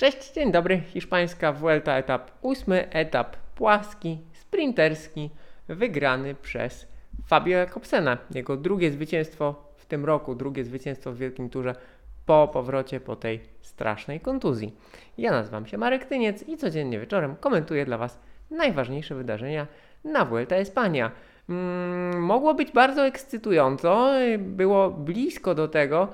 Cześć, dzień dobry. Hiszpańska Vuelta etap ósmy, etap płaski, sprinterski, wygrany przez Fabio Jakobsena. Jego drugie zwycięstwo w tym roku, drugie zwycięstwo w Wielkim Turze po powrocie po tej strasznej kontuzji. Ja nazywam się Marek Tyniec i codziennie wieczorem komentuję dla Was najważniejsze wydarzenia na Vuelta Espania. Mm, mogło być bardzo ekscytująco, było blisko do tego,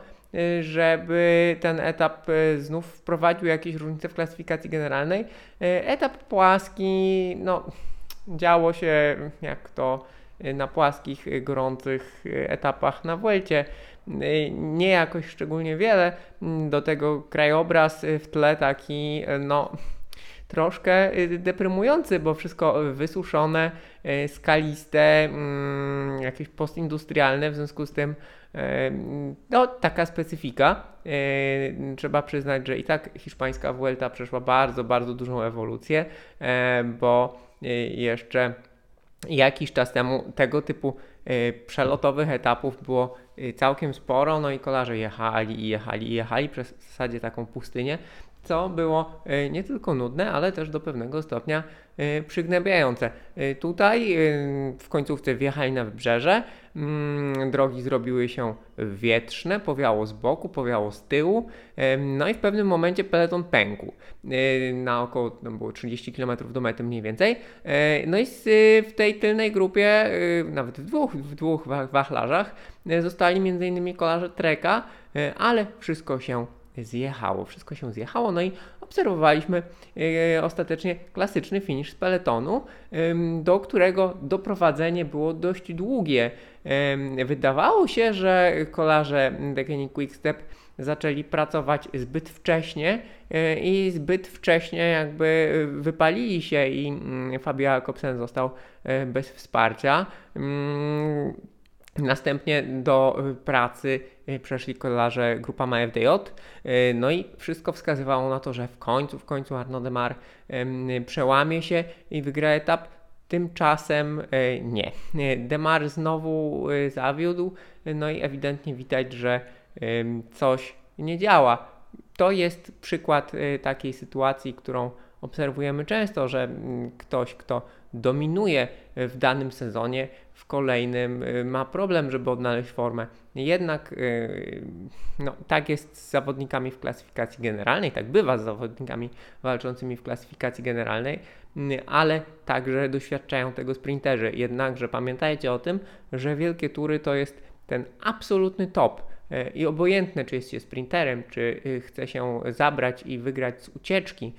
żeby ten etap y, znów wprowadził jakieś różnice w klasyfikacji generalnej. Y, etap płaski, no, działo się jak to na płaskich, gorących etapach na Vuelcie. Nie jakoś szczególnie wiele. Do tego krajobraz w tle taki, no, troszkę deprymujący, bo wszystko wysuszone, skaliste, mm, jakieś postindustrialne, w związku z tym no, taka specyfika. Trzeba przyznać, że i tak hiszpańska Vuelta przeszła bardzo, bardzo dużą ewolucję, bo e, jeszcze jakiś czas temu tego typu e, przelotowych etapów było e, całkiem sporo, no i kolarze jechali i jechali i jechali przez w zasadzie taką pustynię, co było e, nie tylko nudne, ale też do pewnego stopnia e, przygnębiające. E, tutaj w końcówce wjechali na wybrzeże, mm, drogi zrobiły się wietrzne, powiało z boku, powiało z tyłu, no i w pewnym momencie peleton pękł. Na około było 30 km do mety mniej więcej. No i w tej tylnej grupie, nawet w dwóch, w dwóch wachlarzach, zostali m.in. kolarze Treka, ale wszystko się zjechało, wszystko się zjechało, no i obserwowaliśmy e, ostatecznie klasyczny finish z peletonu, do którego doprowadzenie było dość długie. wydawało się, że kolarze Deceuninck Quickstep zaczęli pracować zbyt wcześnie e, i zbyt wcześnie jakby wypalili się i mm, Fabio Jakobsen został e, bez wsparcia. Następnie do y, pracy y, przeszli kolarze grupa MFDJ, y, no i wszystko wskazywało na to, że w końcu, w końcu Arnaud Demar przełamie się i wygra etap. Tymczasem nie. Demar znowu zawiódł, no i ewidentnie widać, że coś nie działa. To jest przykład takiej sytuacji, którą obserwujemy często, że mm, ktoś, kto dominuje w danym sezonie, w kolejnym y, ma problem, żeby odnaleźć formę. Jednak y, no, tak jest z zawodnikami w klasyfikacji generalnej, tak bywa z zawodnikami walczącymi w klasyfikacji generalnej, y, ale także doświadczają tego sprinterzy. Jednakże pamiętajcie o tym, że wielkie tury to jest ten absolutny top. I obojętne, czy jest się sprinterem, czy chce się zabrać i wygrać z ucieczki,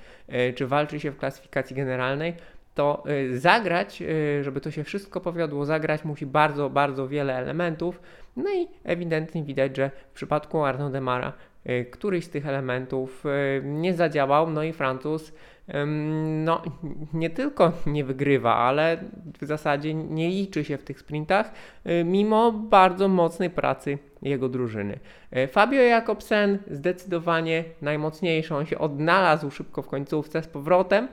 czy walczy się w klasyfikacji generalnej, to y, zagrać, y, żeby to się wszystko powiodło, zagrać musi bardzo, bardzo wiele elementów. No i ewidentnie widać, że w przypadku Arnaud Demara y, któryś z tych elementów nie zadziałał, no i Francuz no, nie tylko nie wygrywa, ale w zasadzie nie liczy się w tych sprintach, mimo bardzo mocnej pracy jego drużyny. Fabio Jakobsen zdecydowanie najmocniejszy, on się odnalazł szybko w końcówce z powrotem.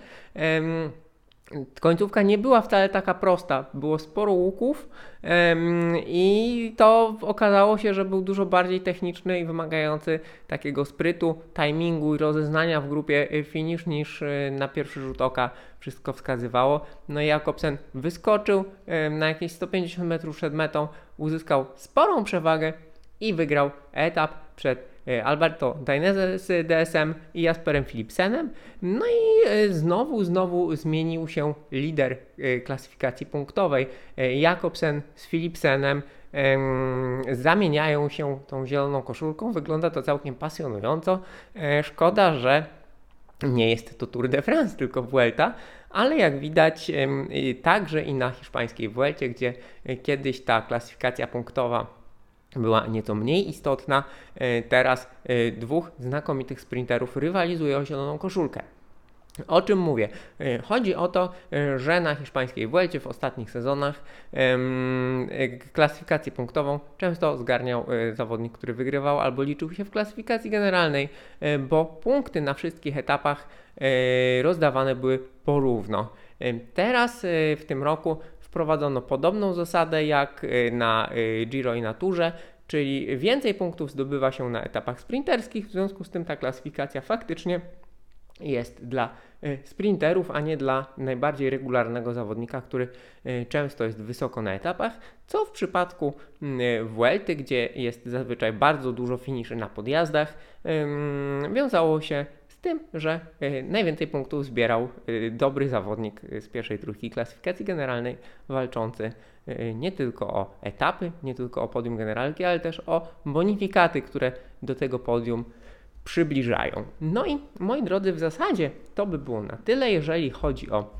Końcówka nie była wcale taka prosta. Było sporo łuków i to okazało się, że był dużo bardziej techniczny i wymagający takiego sprytu, timingu i rozeznania w grupie finish niż y, na pierwszy rzut oka wszystko wskazywało. No i Jakobsen wyskoczył na jakieś 150 metrów przed metą, uzyskał sporą przewagę i wygrał etap przed E, Alberto Dainese z DSM i Jasperem Philipsenem. No i e, znowu, znowu zmienił się lider e, klasyfikacji punktowej. Jakobsen z Philipsenem zamieniają się tą zieloną koszulką. Wygląda to całkiem pasjonująco. Szkoda, że nie jest to Tour de France, tylko Vuelta, ale jak widać także i na hiszpańskiej Vuelcie, gdzie kiedyś ta klasyfikacja punktowa była nieco mniej istotna. E, teraz e, dwóch znakomitych sprinterów rywalizuje o zieloną koszulkę. O czym mówię? E, chodzi o to, że na hiszpańskiej Vuelcie w ostatnich sezonach klasyfikację punktową często zgarniał zawodnik, który wygrywał albo liczył się w klasyfikacji generalnej, bo punkty na wszystkich etapach rozdawane były porówno. Teraz w tym roku wprowadzono podobną zasadę jak y, na y, Giro i na Turze, czyli więcej punktów zdobywa się na etapach sprinterskich, w związku z tym ta klasyfikacja faktycznie jest dla e, sprinterów, a nie dla najbardziej regularnego zawodnika, który często jest wysoko na etapach, co w przypadku Vuelty, gdzie jest zazwyczaj bardzo dużo finiszy na podjazdach, wiązało się tym, że e, najwięcej punktów zbierał dobry zawodnik z pierwszej trójki klasyfikacji generalnej, walczący nie tylko o etapy, nie tylko o podium generalki, ale też o bonifikaty, które do tego podium przybliżają. No i moi drodzy, w zasadzie to by było na tyle, jeżeli chodzi o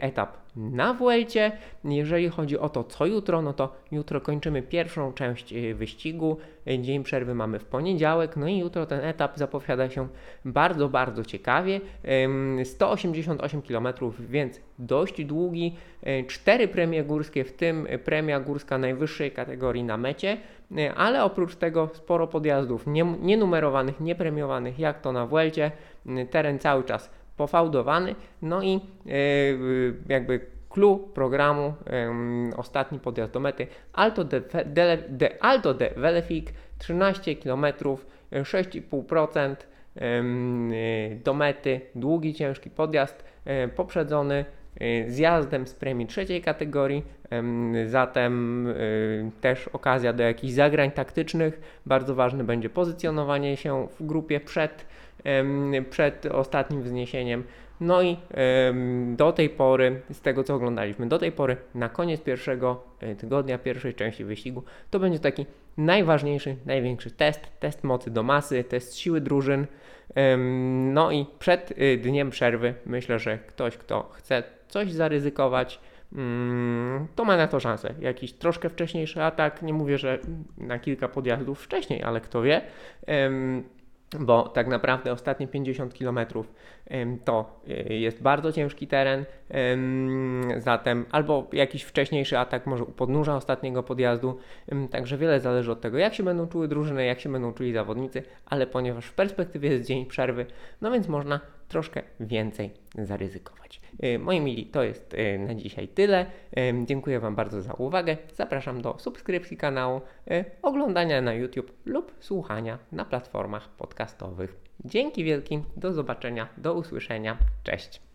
etap na Vuelcie. Jeżeli chodzi o to, co jutro, no to jutro kończymy pierwszą część yy, wyścigu. Dzień przerwy mamy w poniedziałek, no i jutro ten etap zapowiada się bardzo, bardzo ciekawie. 188 km, więc dość długi. Yy, cztery premie górskie, w tym premia górska najwyższej kategorii na mecie, yy, ale oprócz tego sporo podjazdów nienumerowanych, niepremiowanych, jak to na Vuelcie. Teren cały czas pofałdowany, no i jakby clue programu, ostatni podjazd do mety, Alto de, de, de, Alto de Velefik, 13 km, 6,5% do mety, długi, ciężki podjazd, poprzedzony zjazdem z premii trzeciej kategorii, zatem też okazja do jakichś zagrań taktycznych. Bardzo ważne będzie pozycjonowanie się w grupie przed, przed ostatnim wzniesieniem. No i do tej pory, z tego co oglądaliśmy, do tej pory na koniec pierwszego e, tygodnia, pierwszej części wyścigu, to będzie taki najważniejszy, największy test, test mocy do masy, test siły drużyn. No i przed e, dniem przerwy myślę, że ktoś, kto chce coś zaryzykować, mm, to ma na to szansę. Jakiś troszkę wcześniejszy atak, nie mówię, że na kilka podjazdów wcześniej, ale kto wie bo tak naprawdę ostatnie 50 km to y, jest bardzo ciężki teren, zatem albo jakiś wcześniejszy atak może u podnóża ostatniego podjazdu, także wiele zależy od tego, jak się będą czuły drużyny, jak się będą czuli zawodnicy, ale ponieważ w perspektywie jest dzień przerwy, no więc można troszkę więcej zaryzykować. Y, moi mili, to jest y, na dzisiaj tyle. Dziękuję Wam bardzo za uwagę. Zapraszam do subskrypcji kanału, oglądania na YouTube lub słuchania na platformach podcastowych. Dzięki wielkim, do zobaczenia, do usłyszenia. Cześć.